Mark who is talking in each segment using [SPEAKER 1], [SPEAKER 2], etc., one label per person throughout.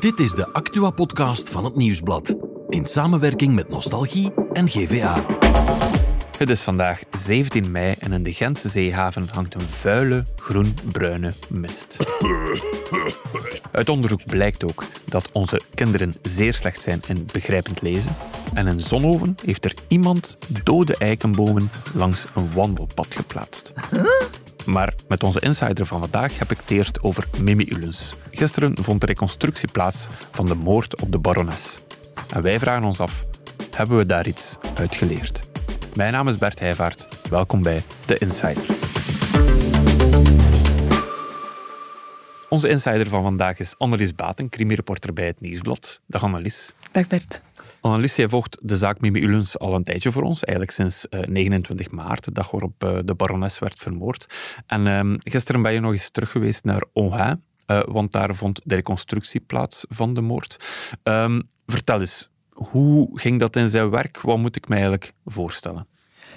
[SPEAKER 1] Dit is de Actua-podcast van het Nieuwsblad. In samenwerking met Nostalgie en GVA.
[SPEAKER 2] Het is vandaag 17 mei en in de Gentse zeehaven hangt een vuile, groen-bruine mist. Uit onderzoek blijkt ook dat onze kinderen zeer slecht zijn in begrijpend lezen. En in Zonhoven heeft er iemand dode eikenbomen langs een wandelpad geplaatst. Maar met onze insider van vandaag heb ik het over Mimi Ulens. Gisteren vond de reconstructie plaats van de moord op de barones. En wij vragen ons af, hebben we daar iets uit geleerd? Mijn naam is Bert Heijvaart. Welkom bij The Insider. Onze insider van vandaag is Annelies Baten, crimireporter bij het Nieuwsblad. Dag Annelies.
[SPEAKER 3] Dag Bert.
[SPEAKER 2] Annelies, jij volgt de zaak Mimi Ulens al een tijdje voor ons, eigenlijk sinds 29 maart, de dag waarop uh, de barones werd vermoord. En uh, gisteren ben je nog eens terug geweest naar Onhain, uh, want daar vond de reconstructie plaats van de moord. Um, vertel eens, hoe ging dat in zijn werk? Wat moet ik mij eigenlijk voorstellen?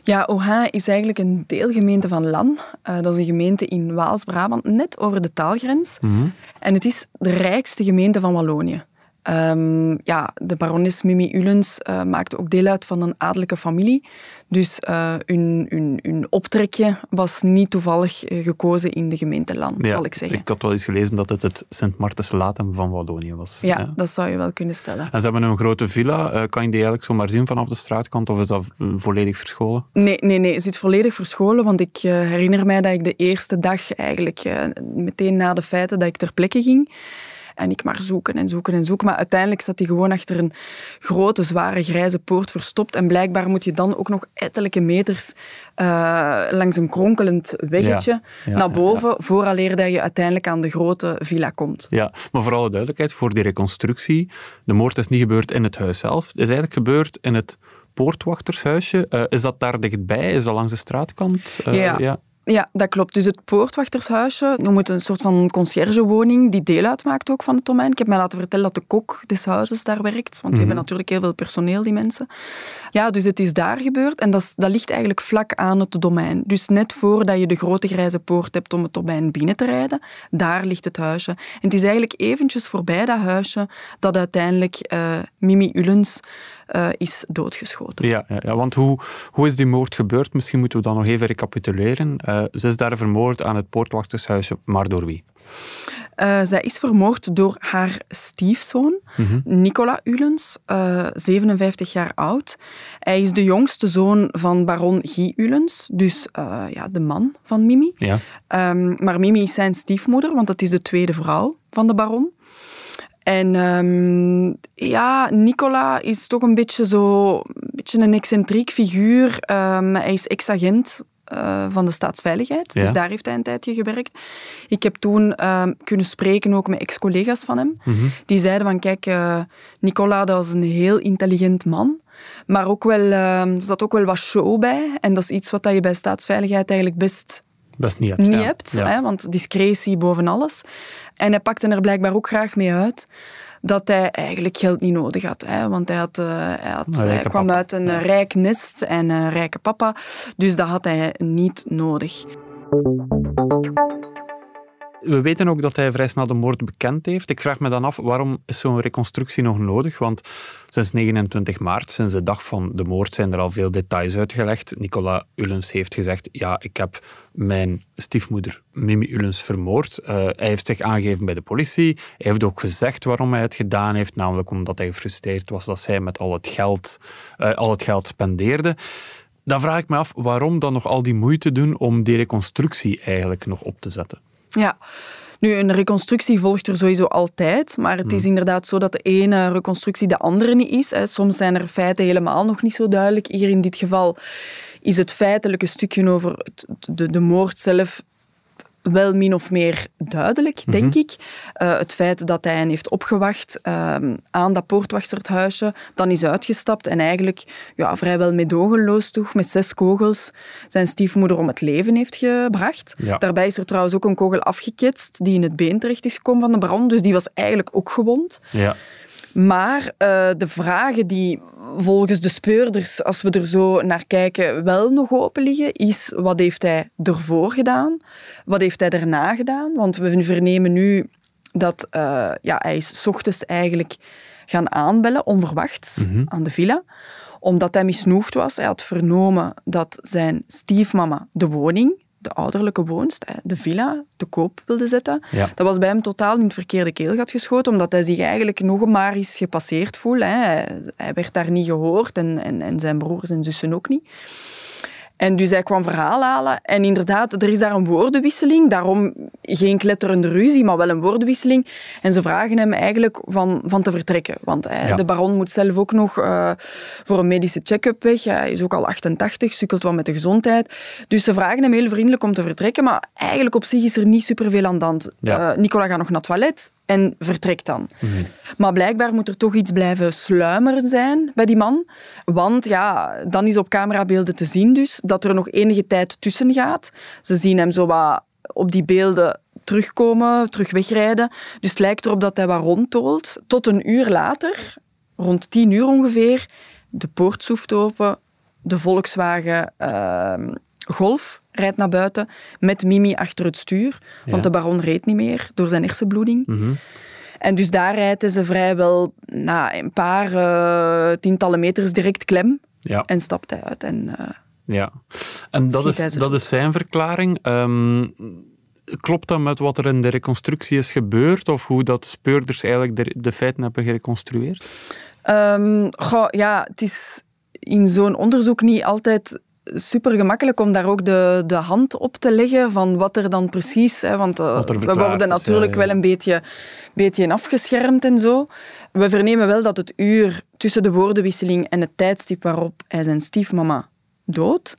[SPEAKER 3] Ja, Oha is eigenlijk een deelgemeente van Lan. Uh, dat is een gemeente in Waals-Brabant, net over de taalgrens. Mm -hmm. En het is de rijkste gemeente van Wallonië. Um, ja, de barones Mimi Ulens uh, maakte ook deel uit van een adellijke familie. Dus uh, hun, hun, hun optrekje was niet toevallig gekozen in de gemeente Land,
[SPEAKER 2] ja,
[SPEAKER 3] zal ik zeggen.
[SPEAKER 2] Ik had wel eens gelezen dat het het Sint Martens Latem van Wallonië was.
[SPEAKER 3] Ja, ja, dat zou je wel kunnen stellen.
[SPEAKER 2] En ze hebben een grote villa. Uh, kan je die eigenlijk zomaar zien vanaf de straatkant of is dat volledig verscholen?
[SPEAKER 3] Nee, nee, nee. Het zit volledig verscholen, want ik herinner mij dat ik de eerste dag eigenlijk meteen na de feiten dat ik ter plekke ging. En ik maar zoeken en zoeken en zoeken. Maar uiteindelijk zat hij gewoon achter een grote, zware, grijze poort verstopt. En blijkbaar moet je dan ook nog ettelijke meters uh, langs een kronkelend weggetje ja, ja, naar boven, ja, vooraleer dat je uiteindelijk aan de grote villa komt.
[SPEAKER 2] Ja, maar voor alle duidelijkheid, voor die reconstructie, de moord is niet gebeurd in het huis zelf. Het is eigenlijk gebeurd in het poortwachtershuisje. Uh, is dat daar dichtbij? Is dat langs de straatkant?
[SPEAKER 3] Uh, ja. Ja, dat klopt. Dus het poortwachtershuisje, noem het een soort van conciergewoning die deel uitmaakt ook van het domein. Ik heb mij laten vertellen dat de kok des huizes daar werkt, want die mm-hmm. hebben natuurlijk heel veel personeel, die mensen. Ja, dus het is daar gebeurd en dat, is, dat ligt eigenlijk vlak aan het domein. Dus net voordat je de grote grijze poort hebt om het domein binnen te rijden, daar ligt het huisje. En het is eigenlijk eventjes voorbij dat huisje dat uiteindelijk uh, Mimi Ullens uh, is doodgeschoten.
[SPEAKER 2] Ja, ja, ja, want hoe, hoe is die moord gebeurd? Misschien moeten we dat nog even recapituleren. Uh, ze is daar vermoord aan het poortwachtershuisje, maar door wie?
[SPEAKER 3] Uh, zij is vermoord door haar stiefzoon, mm-hmm. Nicola Ulens, uh, 57 jaar oud. Hij is de jongste zoon van baron Guy Ulens, dus uh, ja, de man van Mimi.
[SPEAKER 2] Ja.
[SPEAKER 3] Um, maar Mimi is zijn stiefmoeder, want dat is de tweede vrouw van de baron. En um, ja, Nicola is toch een beetje zo, een beetje een excentriek figuur. Um, hij is ex-agent uh, van de staatsveiligheid, ja. dus daar heeft hij een tijdje gewerkt. Ik heb toen uh, kunnen spreken ook met ex-collega's van hem.
[SPEAKER 2] Mm-hmm.
[SPEAKER 3] Die zeiden van, kijk, uh, Nicola, dat was een heel intelligent man. Maar ook wel, er zat ook wel wat show bij. En dat is iets wat je bij staatsveiligheid eigenlijk best
[SPEAKER 2] best niet hebt.
[SPEAKER 3] Niet
[SPEAKER 2] ja.
[SPEAKER 3] hebt
[SPEAKER 2] ja.
[SPEAKER 3] hè, want discretie boven alles. En hij pakte er blijkbaar ook graag mee uit dat hij eigenlijk geld niet nodig had. Hè, want hij, had, uh, hij, had, hij kwam
[SPEAKER 2] papa.
[SPEAKER 3] uit een
[SPEAKER 2] ja.
[SPEAKER 3] rijk nest en een rijke papa. Dus dat had hij niet nodig.
[SPEAKER 2] We weten ook dat hij vrij snel de moord bekend heeft. Ik vraag me dan af, waarom is zo'n reconstructie nog nodig? Want sinds 29 maart, sinds de dag van de moord, zijn er al veel details uitgelegd. Nicola Ullens heeft gezegd, ja, ik heb mijn stiefmoeder Mimi Ullens vermoord. Uh, hij heeft zich aangegeven bij de politie. Hij heeft ook gezegd waarom hij het gedaan heeft, namelijk omdat hij gefrustreerd was dat zij met al het geld, uh, al het geld spendeerde. Dan vraag ik me af, waarom dan nog al die moeite doen om die reconstructie eigenlijk nog op te zetten?
[SPEAKER 3] Ja, nu, een reconstructie volgt er sowieso altijd, maar het is
[SPEAKER 2] Hmm.
[SPEAKER 3] inderdaad zo dat de ene reconstructie de andere niet is. Soms zijn er feiten helemaal nog niet zo duidelijk. Hier in dit geval is het feitelijke stukje over de, de moord zelf wel min of meer duidelijk, denk
[SPEAKER 2] Mhm.
[SPEAKER 3] ik. Uh, het feit dat hij hen heeft opgewacht uh, aan dat poortwachterhuisje, dan is uitgestapt en eigenlijk ja, vrijwel medogeloos toch, met zes kogels zijn stiefmoeder om het leven heeft gebracht.
[SPEAKER 2] Ja.
[SPEAKER 3] Daarbij is er trouwens ook een kogel afgeketst die in het been terecht is gekomen van de baron, dus die was eigenlijk ook gewond.
[SPEAKER 2] Ja.
[SPEAKER 3] Maar uh, de vragen die volgens de speurders, als we er zo naar kijken, wel nog open liggen, is wat heeft hij ervoor gedaan? Wat heeft hij daarna gedaan? Want we vernemen nu dat uh, ja, hij is s ochtends eigenlijk gaan aanbellen, onverwachts,
[SPEAKER 2] Mhm.
[SPEAKER 3] aan de villa omdat hij misnoegd was. Hij had vernomen dat zijn stiefmama de woning, de ouderlijke woonst, de villa, te koop wilde zetten.
[SPEAKER 2] Ja.
[SPEAKER 3] Dat was bij hem totaal in het verkeerde keelgat geschoten, omdat hij zich eigenlijk nog maar eens gepasseerd voelde. Hij werd daar niet gehoord en, en, en zijn broers en zussen ook niet. En dus hij kwam verhaal halen. En inderdaad, er is daar een woordenwisseling. Daarom geen kletterende ruzie, maar wel een woordenwisseling. En ze vragen hem eigenlijk van, van te vertrekken. Want hij,
[SPEAKER 2] Ja.
[SPEAKER 3] de baron moet zelf ook nog eh, voor een medische check-up weg. Hij is ook al 88, sukkelt wat met de gezondheid. Dus ze vragen hem heel vriendelijk om te vertrekken. Maar eigenlijk op zich is er niet superveel aan de hand.
[SPEAKER 2] Ja.
[SPEAKER 3] Eh, Nicola gaat nog naar het toilet en vertrekt dan. Maar blijkbaar moet er toch iets blijven sluimeren zijn bij die man. Want ja, dan is op camerabeelden te zien dus dat er nog enige tijd tussen gaat. Ze zien hem zo wat op die beelden terugkomen, terug wegrijden. Dus het lijkt erop dat hij wat rondtolt. Tot een uur later, rond tien uur ongeveer, de poort soeft open, de Volkswagen ehm, Golf rijdt naar buiten met Mimi achter het stuur.
[SPEAKER 2] Ja.
[SPEAKER 3] Want de baron reed niet meer door zijn hersenbloeding.
[SPEAKER 2] Mhm.
[SPEAKER 3] En dus daar rijden ze vrijwel na een paar eh, tientallen meters direct klem
[SPEAKER 2] Ja.
[SPEAKER 3] en stapt hij uit. En, eh,
[SPEAKER 2] Ja, en dat, is, dat is zijn verklaring. Ehm, klopt dat met wat er in de reconstructie is gebeurd? Of hoe dat speurders eigenlijk de, de feiten hebben gereconstrueerd?
[SPEAKER 3] Goh, ja, het is in zo'n onderzoek niet altijd super gemakkelijk om daar ook de, de hand op te leggen van wat er dan precies... Hè, want eh, we worden
[SPEAKER 2] is,
[SPEAKER 3] natuurlijk
[SPEAKER 2] ja, ja.
[SPEAKER 3] wel een beetje, beetje afgeschermd en zo. We vernemen wel dat het uur tussen de woordenwisseling en het tijdstip waarop hij zijn stiefmama dood,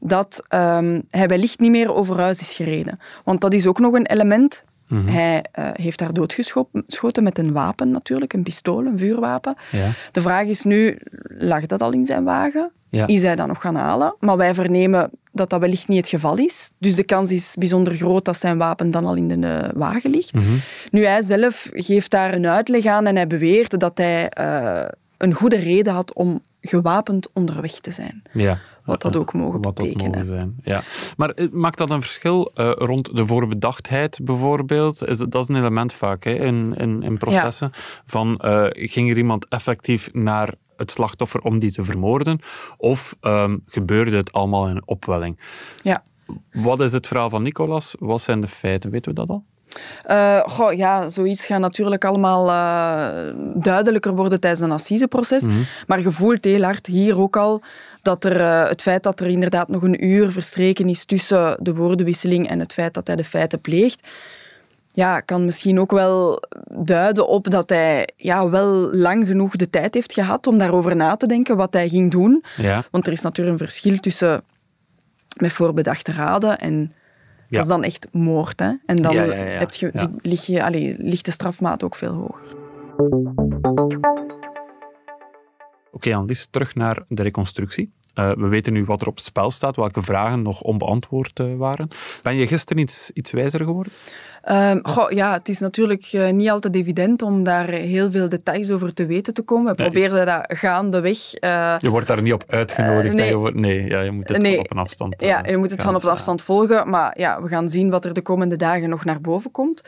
[SPEAKER 3] dat ehm, hij wellicht niet meer over huis is gereden. Want dat is ook nog een element.
[SPEAKER 2] Mhm.
[SPEAKER 3] Hij eh, heeft haar doodgeschoten met een wapen natuurlijk, een pistool, een vuurwapen.
[SPEAKER 2] Ja.
[SPEAKER 3] De vraag is nu, lag dat al in zijn wagen?
[SPEAKER 2] Ja.
[SPEAKER 3] Is hij dat nog gaan halen? Maar wij vernemen dat dat wellicht niet het geval is. Dus de kans is bijzonder groot dat zijn wapen dan al in de eh, wagen ligt.
[SPEAKER 2] Mhm.
[SPEAKER 3] Nu, hij zelf geeft daar een uitleg aan en hij beweert dat hij eh, een goede reden had om gewapend onderweg te zijn.
[SPEAKER 2] Ja.
[SPEAKER 3] Wat dat ook mogen
[SPEAKER 2] Wat dat
[SPEAKER 3] betekenen.
[SPEAKER 2] mogen zijn. Ja. Maar eh, maakt dat een verschil eh, rond de voorbedachtheid bijvoorbeeld? Is, dat is een element vaak hè, in, in, in processen. Van, eh, ging er iemand effectief naar het slachtoffer om die te vermoorden? Of ehm, gebeurde het allemaal in een opwelling?
[SPEAKER 3] Ja.
[SPEAKER 2] Wat is het verhaal van Nicolas? Wat zijn de feiten? Weten we dat al?
[SPEAKER 3] Goh, ja, zoiets gaat natuurlijk allemaal duidelijker worden tijdens een assiseproces.
[SPEAKER 2] Mhm.
[SPEAKER 3] Maar je voelt heel hard hier ook al dat er, eh, het feit dat er inderdaad nog een uur verstreken is tussen de woordenwisseling en het feit dat hij de feiten pleegt, ja, kan misschien ook wel duiden op dat hij ja, wel lang genoeg de tijd heeft gehad om daarover na te denken wat hij ging doen.
[SPEAKER 2] Ja.
[SPEAKER 3] Want er is natuurlijk een verschil tussen met voorbedachte raden en
[SPEAKER 2] Ja.
[SPEAKER 3] dat is dan echt moord. Hè? En dan
[SPEAKER 2] Ja.
[SPEAKER 3] Heb je,
[SPEAKER 2] Ja.
[SPEAKER 3] lig je, allee, ligt de strafmaat ook veel hoger.
[SPEAKER 2] Oké, Annelies, terug naar de reconstructie. Eh, we weten nu wat er op het spel staat, welke vragen nog onbeantwoord eh, waren. Ben je gisteren iets, iets wijzer geworden?
[SPEAKER 3] Ehm, goh, ja, het is natuurlijk eh, niet altijd evident om daar heel veel details over te weten te komen. We
[SPEAKER 2] Nee.
[SPEAKER 3] probeerden dat gaandeweg.
[SPEAKER 2] Je wordt daar niet op uitgenodigd.
[SPEAKER 3] Nee.
[SPEAKER 2] Je nee, ja, je moet het
[SPEAKER 3] Nee.
[SPEAKER 2] van op een afstand
[SPEAKER 3] ja, je moet het
[SPEAKER 2] gaan,
[SPEAKER 3] van op
[SPEAKER 2] ja.
[SPEAKER 3] afstand volgen. Maar ja, we gaan zien wat er de komende dagen nog naar boven komt.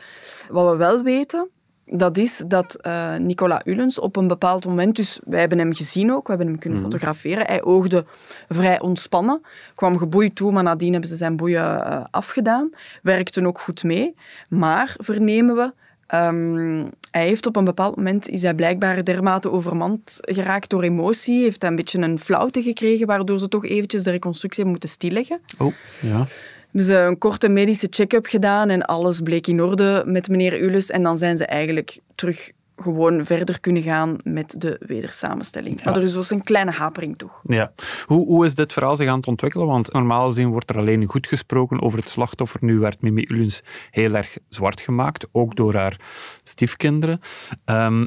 [SPEAKER 3] Wat we wel weten, dat is dat eh, Nicola Ullens op een bepaald moment, dus wij hebben hem gezien ook, we hebben hem kunnen
[SPEAKER 2] Mhm.
[SPEAKER 3] fotograferen. Hij oogde vrij ontspannen, kwam geboeid toe, maar nadien hebben ze zijn boeien eh, afgedaan. Werkte ook goed mee. Maar, vernemen we, ehm, hij heeft op een bepaald moment, is hij blijkbaar dermate overmand geraakt door emotie, heeft hij een beetje een flauwte gekregen, waardoor ze toch eventjes de reconstructie hebben moeten stilleggen.
[SPEAKER 2] Oh, ja.
[SPEAKER 3] Hebben ze een korte medische check-up gedaan en alles bleek in orde met meneer Ulis. En dan zijn ze eigenlijk terug gewoon verder kunnen gaan met de wedersamenstelling. Maar er is was een kleine hapering toch.
[SPEAKER 2] ja. Hoe, hoe is dit verhaal zich aan het ontwikkelen? Want normaal gezien wordt er alleen goed gesproken over het slachtoffer. Nu werd Mimi Ullens heel erg zwart gemaakt, ook door haar stiefkinderen. Ehm,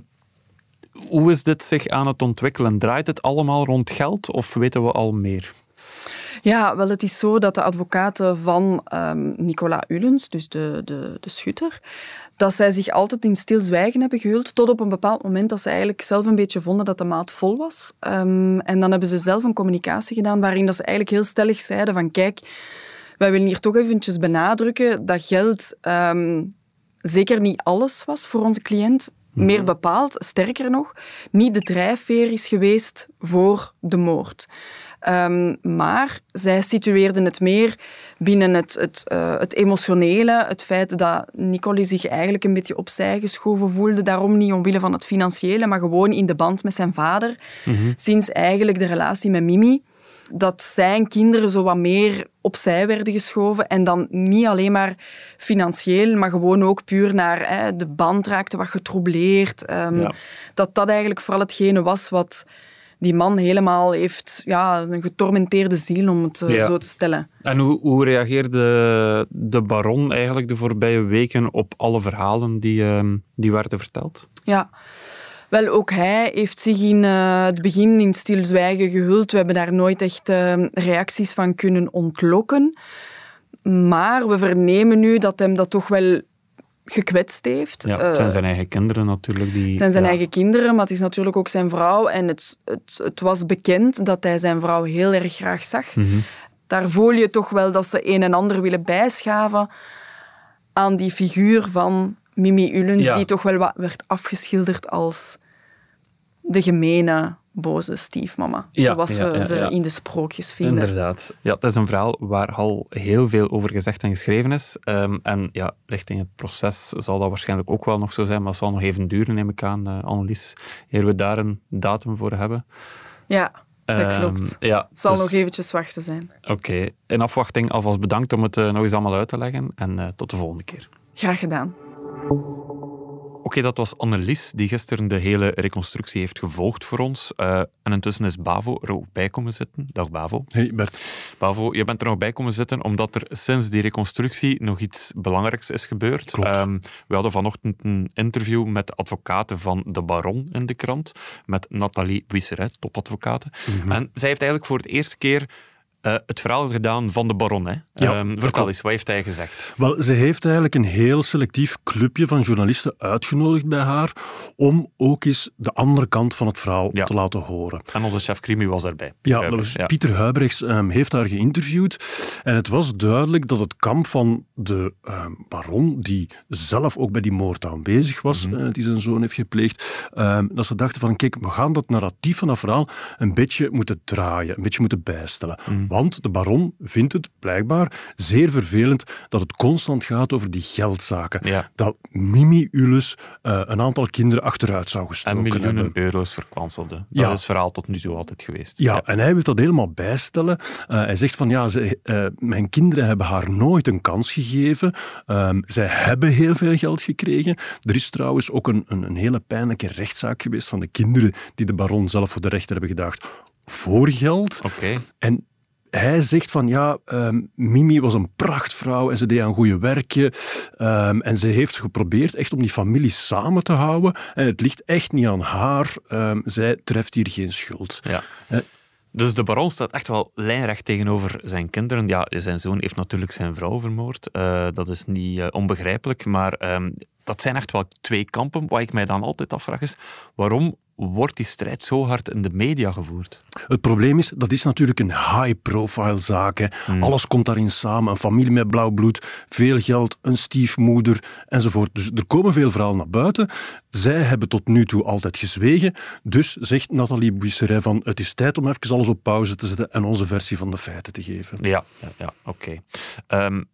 [SPEAKER 2] hoe is dit zich aan het ontwikkelen? Draait het allemaal rond geld of weten we al meer?
[SPEAKER 3] Ja, wel, het is zo dat de advocaten van ehm, Nicola Ullens, dus de, de, de schutter, dat zij zich altijd in stilzwijgen hebben gehuld, tot op een bepaald moment dat ze eigenlijk zelf een beetje vonden dat de maat vol was. Ehm, en dan hebben ze zelf een communicatie gedaan waarin dat ze eigenlijk heel stellig zeiden van kijk, wij willen hier toch eventjes benadrukken dat geld... ehm, zeker niet alles was voor onze cliënt. Meer bepaald, sterker nog, niet de drijfveer is geweest voor de moord. Um, maar zij situeerden het meer binnen het, het, uh, het, emotionele, het feit dat Nicole zich eigenlijk een beetje opzij geschoven voelde. Daarom niet omwille van het financiële, maar gewoon in de band met zijn vader. Mm -hmm. Sinds eigenlijk de relatie met Mimi dat zijn kinderen zo wat meer opzij werden geschoven. En dan niet alleen maar financieel, maar gewoon ook puur naar hè, de band raakte wat getroubleerd. Um, ja. Dat dat eigenlijk vooral hetgene was wat die man helemaal heeft, ja, een getormenteerde ziel, om het ja. zo te stellen.
[SPEAKER 2] En hoe, hoe reageerde de baron eigenlijk de voorbije weken op alle verhalen die, uh, die werden verteld?
[SPEAKER 3] Ja, wel, ook hij heeft zich in uh, het begin in stilzwijgen gehuld. We hebben daar nooit echt uh, reacties van kunnen ontlokken. Maar we vernemen nu dat hem dat toch wel gekwetst heeft.
[SPEAKER 2] Ja, het zijn zijn eigen kinderen natuurlijk. Die,
[SPEAKER 3] het zijn zijn
[SPEAKER 2] ja.
[SPEAKER 3] eigen kinderen, maar het is natuurlijk ook zijn vrouw. En het, het, het was bekend dat hij zijn vrouw heel erg graag zag.
[SPEAKER 2] Mm -hmm.
[SPEAKER 3] Daar voel je toch wel dat ze een en ander willen bijschaven aan die figuur van Mimi Ullens, ja. die toch wel wat werd afgeschilderd als de gemene, boze stiefmama.
[SPEAKER 2] Ja,
[SPEAKER 3] zoals
[SPEAKER 2] ja,
[SPEAKER 3] we
[SPEAKER 2] ja,
[SPEAKER 3] ze in de sprookjes vinden.
[SPEAKER 2] Inderdaad. Ja, het is een verhaal waar al heel veel over gezegd en geschreven is. Um, en ja, richting het proces zal dat waarschijnlijk ook wel nog zo zijn, maar het zal nog even duren, neem ik aan, uh, Annelies, eer we daar een datum voor hebben.
[SPEAKER 3] Ja, dat
[SPEAKER 2] Um,
[SPEAKER 3] klopt.
[SPEAKER 2] ja,
[SPEAKER 3] Het zal
[SPEAKER 2] dus-
[SPEAKER 3] nog eventjes wachten zijn.
[SPEAKER 2] Oké, in afwachting alvast bedankt om het uh, nog eens allemaal uit te leggen en uh, tot de volgende keer.
[SPEAKER 3] Graag gedaan.
[SPEAKER 2] Oké, dat was Annelies, die gisteren de hele reconstructie heeft gevolgd voor ons. Uh, en intussen is Bavo er ook bij komen zitten. Dag Bavo.
[SPEAKER 4] Hey Bert.
[SPEAKER 2] Bavo, je bent er nog bij komen zitten omdat er sinds die reconstructie nog iets belangrijks is gebeurd. Um, we hadden vanochtend een interview met de advocaten van de Baron in de krant, met Nathalie Buisseret, topadvocaten.
[SPEAKER 4] Mhm.
[SPEAKER 2] Mm -hmm. En zij heeft eigenlijk voor de eerste keer uh, het verhaal gedaan van de baron. Hè?
[SPEAKER 4] Ja,
[SPEAKER 2] um, vertel eens, wat heeft hij gezegd?
[SPEAKER 4] Wel, ze heeft eigenlijk een heel selectief clubje van journalisten uitgenodigd bij haar om ook eens de andere kant van het verhaal
[SPEAKER 2] Ja.
[SPEAKER 4] te laten horen.
[SPEAKER 2] En onze chef Crimi was daarbij.
[SPEAKER 4] Ja, dat was
[SPEAKER 2] Ja.
[SPEAKER 4] Pieter Huibrechts um, heeft haar geïnterviewd. En het was duidelijk dat het kamp van de um, baron, die zelf ook bij die moord aanwezig was,
[SPEAKER 2] Mhm.
[SPEAKER 4] uh, die zijn zoon heeft gepleegd, dat ze dachten van, kijk, we gaan dat narratief van dat verhaal een beetje moeten draaien, een beetje moeten bijstellen.
[SPEAKER 2] Mhm.
[SPEAKER 4] Want de baron vindt het blijkbaar zeer vervelend dat het constant gaat over die geldzaken.
[SPEAKER 2] Ja.
[SPEAKER 4] Dat Mimi Ulis uh, een aantal kinderen achteruit zou
[SPEAKER 2] En
[SPEAKER 4] gestoken
[SPEAKER 2] miljoenen
[SPEAKER 4] hebben.
[SPEAKER 2] euro's verkwanselde. Dat
[SPEAKER 4] Ja.
[SPEAKER 2] is het verhaal tot nu toe altijd geweest.
[SPEAKER 4] Ja, en hij wil dat helemaal bijstellen. Uh, hij zegt van ja, ze, uh, mijn kinderen hebben haar nooit een kans gegeven. Um, zij hebben heel veel geld gekregen. Er is trouwens ook een, een, een hele pijnlijke rechtszaak geweest van de kinderen die de baron zelf voor de rechter hebben gedaagd voor geld.
[SPEAKER 2] Oké.
[SPEAKER 4] En hij zegt van ja, um, Mimi was een prachtvrouw en ze deed een goede werkje. Um, en ze heeft geprobeerd echt om die familie samen te houden. En het ligt echt niet aan haar. Um, zij treft hier geen schuld.
[SPEAKER 2] Ja.
[SPEAKER 4] Eh,
[SPEAKER 2] Dus de baron staat echt wel lijnrecht tegenover zijn kinderen. Ja, zijn zoon heeft natuurlijk zijn vrouw vermoord. Uh, dat is niet uh, onbegrijpelijk, maar um, dat zijn echt wel twee kampen. Wat ik mij dan altijd afvraag is, waarom wordt die strijd zo hard in de media gevoerd?
[SPEAKER 4] Het probleem is, dat is natuurlijk een high-profile zaak.
[SPEAKER 2] Hmm.
[SPEAKER 4] Alles komt daarin samen. Een familie met blauw bloed, veel geld, een stiefmoeder enzovoort. Dus er komen veel verhalen naar buiten. Zij hebben tot nu toe altijd gezwegen. Dus zegt Nathalie Buisseret van het is tijd om even alles op pauze te zetten en onze versie van de feiten te geven.
[SPEAKER 2] Ja, ja, ja oké. Okay. Um,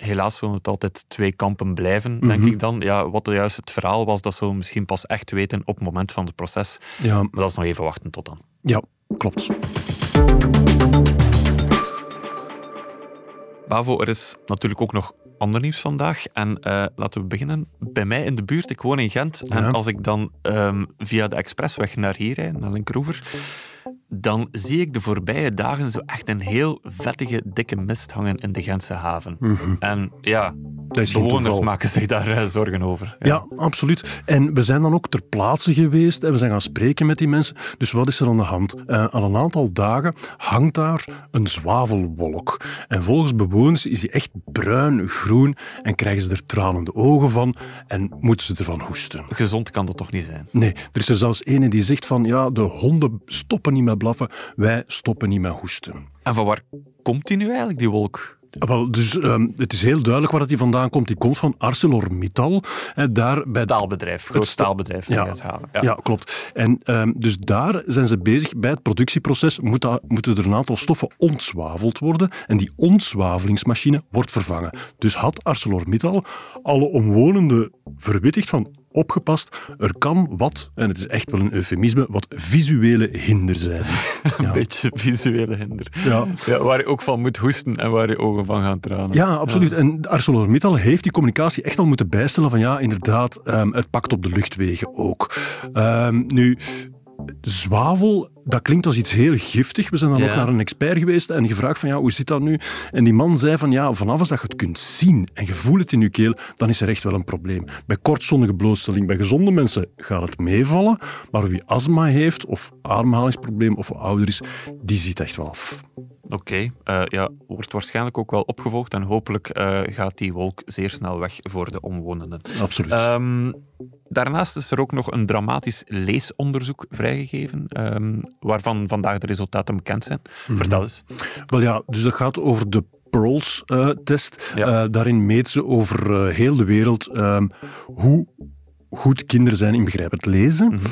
[SPEAKER 2] helaas zullen het altijd twee kampen blijven, denk mm -hmm. ik dan. Ja, wat juist het verhaal was, dat zullen we misschien pas echt weten op het moment van het proces.
[SPEAKER 4] Ja.
[SPEAKER 2] Maar dat is nog even wachten tot dan.
[SPEAKER 4] Ja, klopt.
[SPEAKER 2] Bavo, er is natuurlijk ook nog ander nieuws vandaag. En uh, laten we beginnen bij mij in de buurt. Ik woon in Gent. Ja. En als ik dan um, via de expressweg naar hier rijd, naar Linkeroever, dan zie ik de voorbije dagen zo echt een heel vettige, dikke mist hangen in de Gentse haven.
[SPEAKER 4] Mm -hmm.
[SPEAKER 2] En ja,
[SPEAKER 4] de
[SPEAKER 2] bewoners maken zich daar uh, zorgen over.
[SPEAKER 4] Ja. ja. absoluut. En we zijn dan ook ter plaatse geweest en we zijn gaan spreken met die mensen. Dus wat is er aan de hand? Uh, al een aantal dagen hangt daar een zwavelwolk. En volgens bewoners is die echt bruin, groen en krijgen ze er tranende ogen van en moeten ze ervan hoesten.
[SPEAKER 2] Gezond kan dat toch niet zijn?
[SPEAKER 4] Nee, er is er zelfs ene die zegt van ja, de honden stoppen niet met blaffen, wij stoppen niet met hoesten.
[SPEAKER 2] En van waar komt die nu eigenlijk, die wolk?
[SPEAKER 4] Wel, dus ehm, het is heel duidelijk waar dat die vandaan komt. Die komt van ArcelorMittal. Hè, daar bij
[SPEAKER 2] Staalbedrijf, groot staalbedrijf in
[SPEAKER 4] Ja.
[SPEAKER 2] Eemshaven.
[SPEAKER 4] Ja, klopt. En ehm, dus daar zijn ze bezig bij het productieproces. Moet dat- moeten er een aantal stoffen ontzwaveld worden. En die ontzwavelingsmachine wordt vervangen. Dus had ArcelorMittal alle omwonenden verwittigd van opgepast, er kan wat, en het is echt wel een eufemisme, wat visuele hinder zijn.
[SPEAKER 2] Een
[SPEAKER 4] Ja.
[SPEAKER 2] beetje visuele hinder.
[SPEAKER 4] Ja.
[SPEAKER 2] Ja, waar je ook van moet hoesten en waar je ogen van gaan tranen.
[SPEAKER 4] Ja, absoluut. En ArcelorMittal heeft die communicatie echt al moeten bijstellen van ja, inderdaad, ehm, het pakt op de luchtwegen ook. Ehm, nu, zwavel, dat klinkt als iets heel giftig. We zijn dan
[SPEAKER 2] Ja.
[SPEAKER 4] ook naar een expert geweest en gevraagd van ja, hoe zit dat nu? En die man zei van ja, vanaf als dat je het kunt zien en je voelt het in je keel, dan is er echt wel een probleem. Bij kortzonnige blootstelling, bij gezonde mensen gaat het meevallen, maar wie astma heeft of ademhalingsprobleem of ouder is, die ziet echt wel af.
[SPEAKER 2] Oké, eh, ja, wordt waarschijnlijk ook wel opgevolgd en hopelijk eh, gaat die wolk zeer snel weg voor de omwonenden.
[SPEAKER 4] Absoluut.
[SPEAKER 2] Ehm, daarnaast is er ook nog een dramatisch leesonderzoek vrijgegeven, ehm, waarvan vandaag de resultaten bekend zijn.
[SPEAKER 4] Mhm.
[SPEAKER 2] Vertel eens.
[SPEAKER 4] Wel ja, dus dat gaat over de Pearls-test.
[SPEAKER 2] Ja.
[SPEAKER 4] daarin meet ze over eh, heel de wereld ehm, hoe goed kinderen zijn in begrijpend lezen.
[SPEAKER 2] Mhm.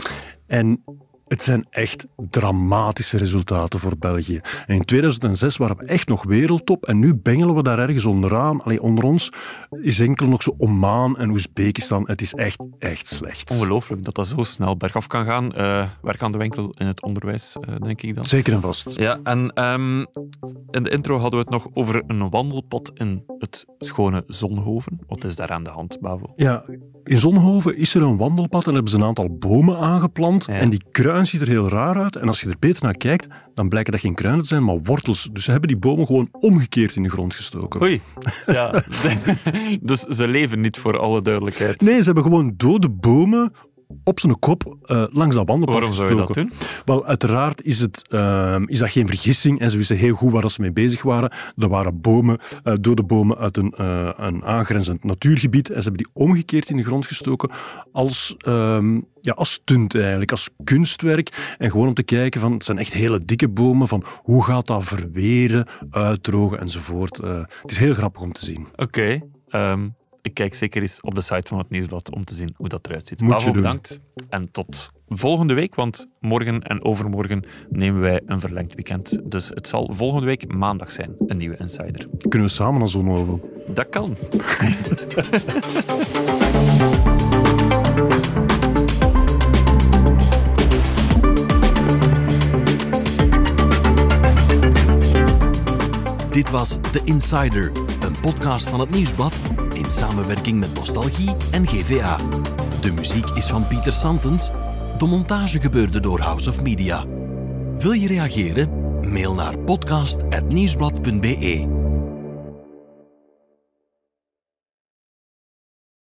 [SPEAKER 4] En het zijn echt dramatische resultaten voor België. En in 2006 waren we echt nog wereldtop en nu bengelen we daar ergens onderaan. Allee, onder ons is enkel nog zo Oman en Oezbekistan. Het is echt, echt slecht.
[SPEAKER 2] Ongelooflijk dat dat zo snel bergaf kan gaan. Eh werk aan de winkel in het onderwijs, eh, denk ik dan.
[SPEAKER 4] Zeker en vast.
[SPEAKER 2] Ja, en ehm, in de intro hadden we het nog over een wandelpad in het schone Zonhoven. Wat is daar aan de hand, Bavo?
[SPEAKER 4] Ja, in Zonhoven is er een wandelpad en hebben ze een aantal bomen aangeplant.
[SPEAKER 2] Ja.
[SPEAKER 4] En die kruin ziet er heel raar uit. En als je er beter naar kijkt, dan blijken dat geen kruinen te zijn, maar wortels. Dus ze hebben die bomen gewoon omgekeerd in de grond gestoken.
[SPEAKER 2] Oei. Ja. dus ze leven niet voor alle duidelijkheid.
[SPEAKER 4] Nee, ze hebben gewoon dode bomen op zijn kop eh, langs dat wandelpad
[SPEAKER 2] Waarom zou je dat doen?
[SPEAKER 4] Wel, uiteraard is, het, ehm, is dat geen vergissing en ze wisten heel goed waar ze mee bezig waren. Er waren bomen, eh, dode bomen uit een, eh, een aangrenzend natuurgebied en ze hebben die omgekeerd in de grond gestoken als, ehm, ja, als stunt eigenlijk, als kunstwerk. En gewoon om te kijken van, het zijn echt hele dikke bomen, van hoe gaat dat verweren, uitdrogen enzovoort. Het is heel grappig om te zien.
[SPEAKER 2] Oké. ehm, ik kijk zeker eens op de site van het Nieuwsblad om te zien hoe dat eruit ziet.
[SPEAKER 4] Moet je
[SPEAKER 2] Bavo,
[SPEAKER 4] doen.
[SPEAKER 2] bedankt. En tot volgende week, want morgen en overmorgen nemen wij een verlengd weekend. Dus het zal volgende week maandag zijn, een nieuwe Insider.
[SPEAKER 4] Kunnen we samen naar Zonhoven?
[SPEAKER 2] Dat kan.
[SPEAKER 1] Dit was The Insider, een podcast van het Nieuwsblad in samenwerking met Nostalgie en GVA. De muziek is van Pieter Santens. De montage gebeurde door House of Media. Wil je reageren? Mail naar podcast.nieuwsblad.be.